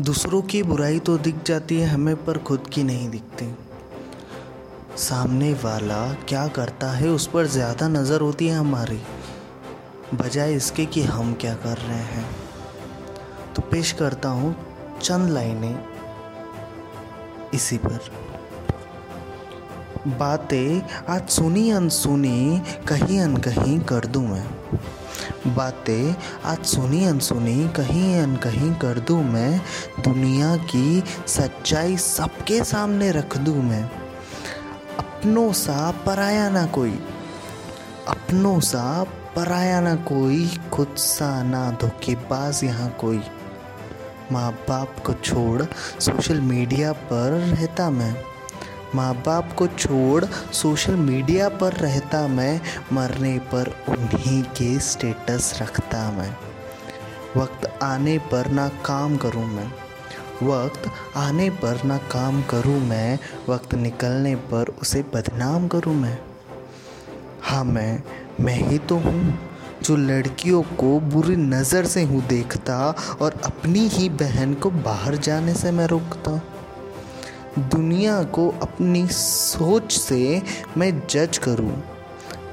दूसरों की बुराई तो दिख जाती है हमें, पर खुद की नहीं दिखती। सामने वाला क्या करता है, उस पर ज़्यादा नज़र होती है हमारी, बजाय इसके कि हम क्या कर रहे हैं। तो पेश करता हूँ चंद लाइनें इसी पर। बातें आज सुनी अनसुनी कहीं अनकहीं कर दूँ मैं। बातें आज सुनी अनसुनी कहीं अनकहीं कर दूँ मैं। दुनिया की सच्चाई सबके सामने रख दूँ मैं। अपनों सा पराया ना कोई, अपनों सा पराया ना कोई, खुद सा ना धोखेबाज यहाँ कोई। माँ बाप को छोड़ सोशल मीडिया पर रहता मैं। माँ बाप को छोड़ सोशल मीडिया पर रहता मैं, मरने पर उन्हीं के स्टेटस रखता मैं। वक्त आने पर ना काम करूँ मैं। वक्त आने पर ना काम करूँ मैं, वक्त निकलने पर उसे बदनाम करूँ मैं। हाँ मैं मैं ही तो हूँ, जो लड़कियों को बुरी नज़र से हूँ देखता और अपनी ही बहन को बाहर जाने से मैं रोकता। दुनिया को अपनी सोच से मैं जज करूँ।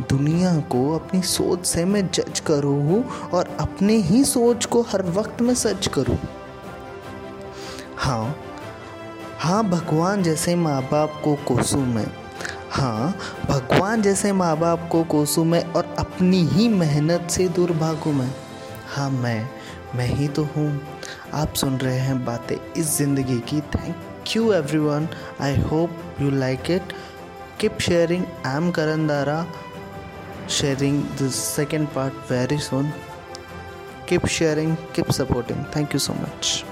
दुनिया को अपनी सोच से मैं जज करूँ और अपने ही सोच को हर वक्त में सच करूँ। हाँ हाँ भगवान जैसे माँ बाप को कोसू मैं। हाँ भगवान जैसे माँ बाप को कोसू मैं और अपनी ही मेहनत से दूर भागूँ मैं। हाँ मैं मैं ही तो हूँ। आप सुन रहे हैं बातें इस ज़िंदगी की। Thank you everyone. I hope you like it. Keep sharing. I'm karan dara sharing the second part very soon. Keep sharing. Keep supporting. Thank you so much